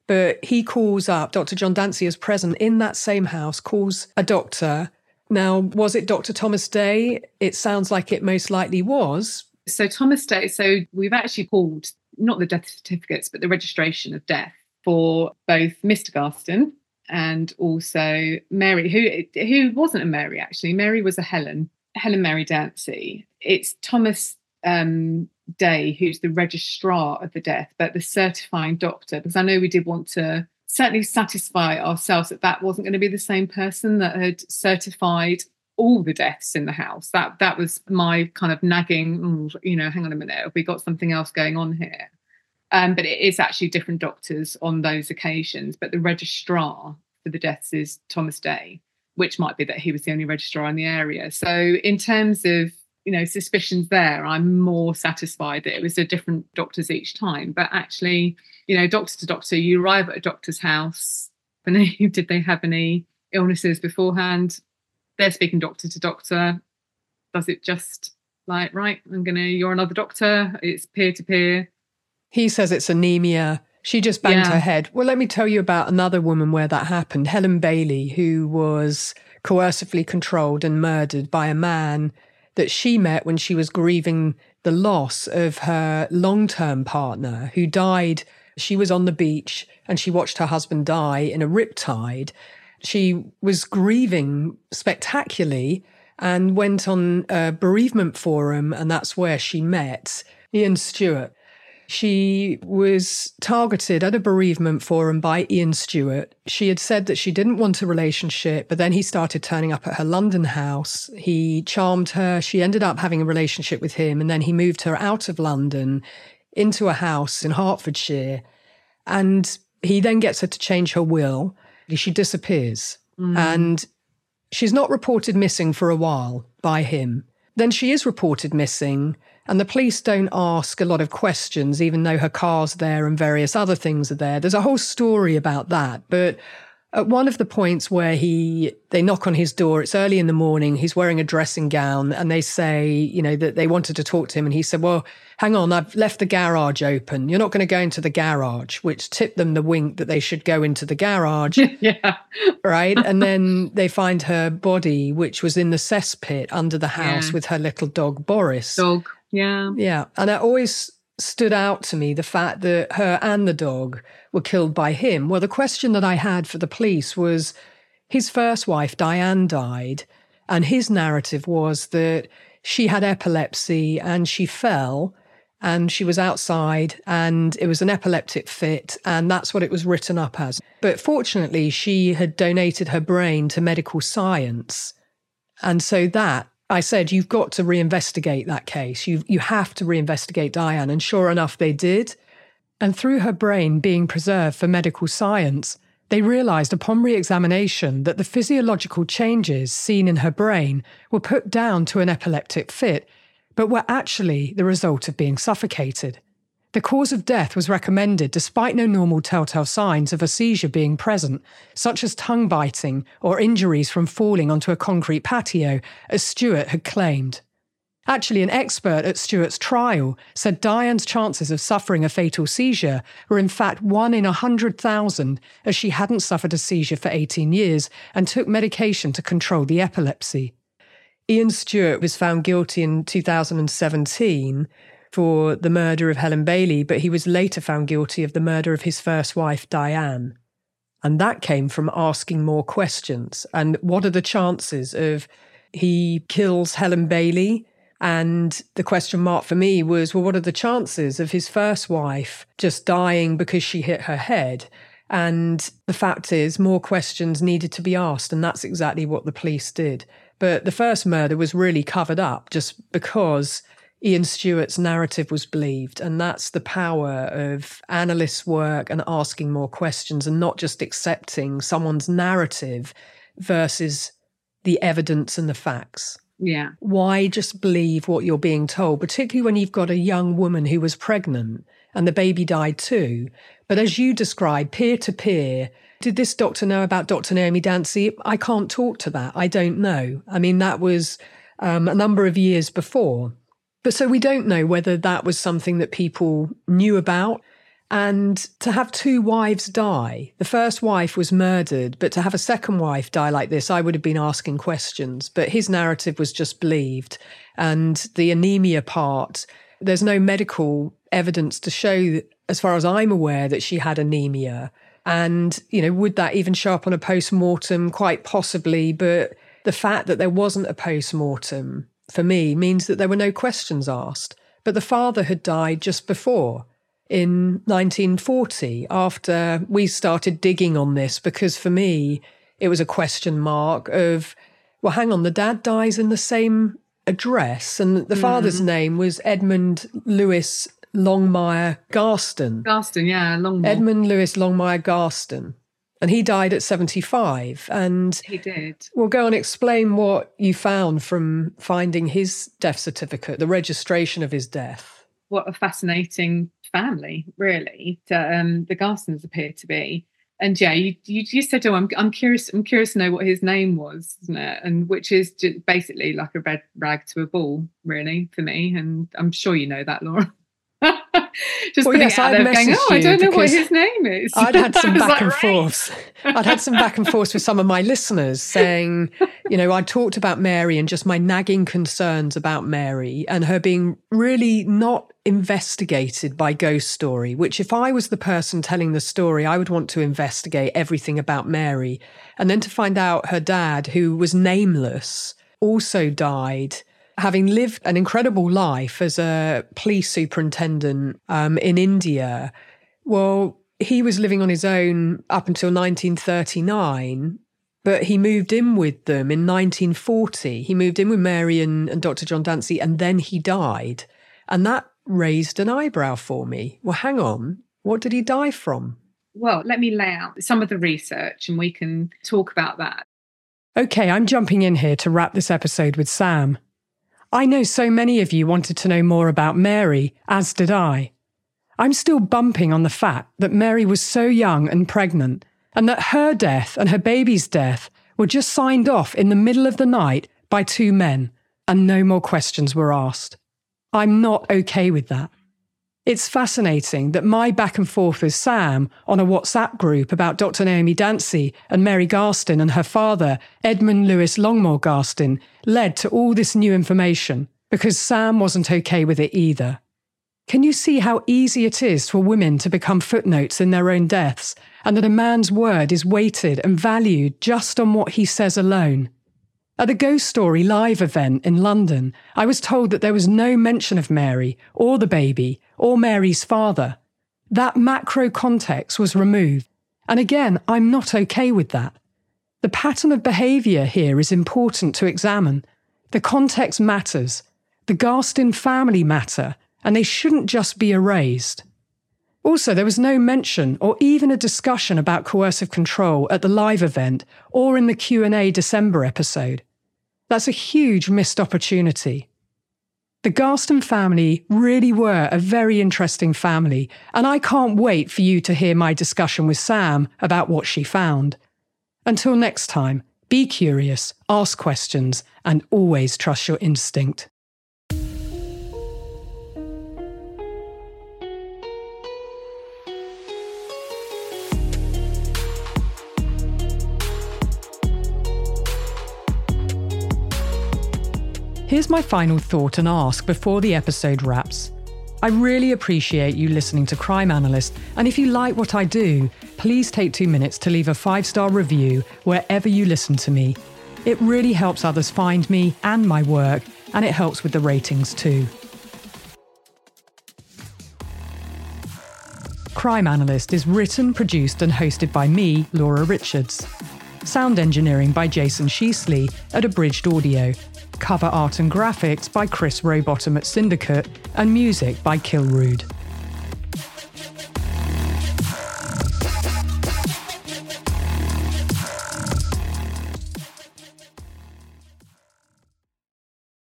But he calls up Dr. John Dancy present in that same house, calls a doctor now, was it Dr. Thomas Day? It sounds like it most likely was. So, Thomas Day, so we've actually called not the death certificates, but the registration of death for both Mr. Garstin and also Mary, who who wasn't a Mary actually. Mary was a Helen, Helen Mary Dancy. It's Thomas um, Day who's the registrar of the death, but the certifying doctor, because I know we did want to certainly satisfy ourselves that that wasn't going to be the same person that had certified all the deaths in the house. That that was my kind of nagging. You know, hang on a minute, have we got something else going on here? Um, but it is actually different doctors on those occasions. But the registrar for the deaths is Thomas Day, which might be that he was the only registrar in the area. So in terms of you know suspicions there, I'm more satisfied that it was a different doctors each time. But actually you know, doctor to doctor, you arrive at a doctor's house. Did they have any illnesses beforehand? They're speaking doctor to doctor. Does it just like, right, I'm going to, you're another doctor? It's peer to peer. He says it's anemia. She just banged yeah. her head. Well, let me tell you about another woman where that happened Helen Bailey, who was coercively controlled and murdered by a man that she met when she was grieving the loss of her long term partner who died She was on the beach and she watched her husband die in a riptide. She was grieving spectacularly and went on a bereavement forum, and that's where she met Ian Stewart. She was targeted at a bereavement forum by Ian Stewart. She had said that she didn't want a relationship, but then he started turning up at her London house. He charmed her. She ended up having a relationship with him, and then he moved her out of London into a house in Hertfordshire. And he then gets her to change her will. She disappears. Mm. And she's not reported missing for a while by him. Then she is reported missing and the police don't ask a lot of questions, even though her car's there and various other things are there. There's a whole story about that. But at one of the points where he they knock on his door, it's early in the morning, he's wearing a dressing gown, and they say, you know, that they wanted to talk to him. And he said, Well, hang on, I've left the garage open. You're not going to go into the garage, which tipped them the wink that they should go into the garage. yeah. Right. And then they find her body, which was in the cesspit under the house yeah. with her little dog Boris. Dog. Yeah. Yeah. And it always stood out to me the fact that her and the dog were killed by him. Well, the question that I had for the police was his first wife, Diane, died. And his narrative was that she had epilepsy and she fell and she was outside and it was an epileptic fit and that's what it was written up as. But fortunately, she had donated her brain to medical science. And so that I said, you've got to reinvestigate that case. You, you have to reinvestigate Diane. And sure enough, they did. And through her brain being preserved for medical science, they realised upon re examination that the physiological changes seen in her brain were put down to an epileptic fit, but were actually the result of being suffocated. The cause of death was recommended despite no normal telltale signs of a seizure being present, such as tongue biting or injuries from falling onto a concrete patio, as Stewart had claimed. Actually, an expert at Stewart's trial said Diane's chances of suffering a fatal seizure were in fact one in a 100,000, as she hadn't suffered a seizure for 18 years and took medication to control the epilepsy. Ian Stewart was found guilty in 2017 for the murder of Helen Bailey, but he was later found guilty of the murder of his first wife, Diane. And that came from asking more questions. And what are the chances of he kills Helen Bailey? And the question mark for me was, well, what are the chances of his first wife just dying because she hit her head? And the fact is, more questions needed to be asked. And that's exactly what the police did. But the first murder was really covered up just because Ian Stewart's narrative was believed. And that's the power of analysts' work and asking more questions and not just accepting someone's narrative versus the evidence and the facts. Yeah. Why just believe what you're being told, particularly when you've got a young woman who was pregnant and the baby died too? But as you describe, peer to peer, did this doctor know about Dr. Naomi Dancy? I can't talk to that. I don't know. I mean, that was um, a number of years before. But so we don't know whether that was something that people knew about. And to have two wives die, the first wife was murdered, but to have a second wife die like this, I would have been asking questions. But his narrative was just believed. And the anemia part, there's no medical evidence to show, as far as I'm aware, that she had anemia. And, you know, would that even show up on a post mortem? Quite possibly. But the fact that there wasn't a post mortem for me means that there were no questions asked. But the father had died just before in 1940 after we started digging on this because for me it was a question mark of well hang on the dad dies in the same address and the mm. father's name was Edmund Lewis Longmore Garstin. Garstin, yeah, Longmore. Edmund Lewis Longmore Garstin. And he died at 75. And he did. Well, go and explain what you found from finding his death certificate, the registration of his death. What a fascinating family, really, to, um, the Garstins appear to be. And yeah, you, you, you said, oh, I'm, I'm curious. I'm curious to know what his name was, isn't it? And which is basically like a red rag to a bull, really, for me. And I'm sure you know that, Laura. just well, yes, I'd going, oh, I don't know what his name is. I'd had some back like, and right? forths. I'd had some back and forths with some of my listeners saying, you know, I talked about Mary and just my nagging concerns about Mary and her being really not investigated by Ghost Story, which, if I was the person telling the story, I would want to investigate everything about Mary. And then to find out her dad, who was nameless, also died, having lived an incredible life as a police superintendent um, in India. Well, he was living on his own up until 1939 but he moved in with them in 1940. He moved in with Mary and, and Dr. John Dancy, and then he died. And that raised an eyebrow for me. Well, hang on. What did he die from? Well, let me lay out some of the research and we can talk about that. Okay, I'm jumping in here to wrap this episode with Sam. I know so many of you wanted to know more about Mary, as did I. I'm still bumping on the fact that Mary was so young and pregnant and that her death and her baby's death were just signed off in the middle of the night by two men, and no more questions were asked. I'm not okay with that. It's fascinating that my back and forth with Sam on a WhatsApp group about Dr. Naomi Dancy and Mary Garstin and her father, Edmund Lewis Longmore Garstin, led to all this new information because Sam wasn't okay with it either. Can you see how easy it is for women to become footnotes in their own deaths, and that a man's word is weighted and valued just on what he says alone? At the Ghost Story live event in London, I was told that there was no mention of Mary, or the baby, or Mary's father. That macro context was removed. And again, I'm not okay with that. The pattern of behaviour here is important to examine. The context matters. The Garstin family matter and they shouldn't just be erased. Also, there was no mention or even a discussion about coercive control at the live event or in the Q&A December episode. That's a huge missed opportunity. The Garstin family really were a very interesting family, and I can't wait for you to hear my discussion with Sam about what she found. Until next time, be curious, ask questions, and always trust your instinct. Here's my final thought and ask before the episode wraps. I really appreciate you listening to Crime Analyst, and if you like what I do, please take two minutes to leave a five star review wherever you listen to me. It really helps others find me and my work, and it helps with the ratings too. Crime Analyst is written, produced, and hosted by me, Laura Richards. Sound engineering by Jason Sheasley at Abridged Audio cover art and graphics by Chris Rowbottom at Syndicate, and music by Kilrude.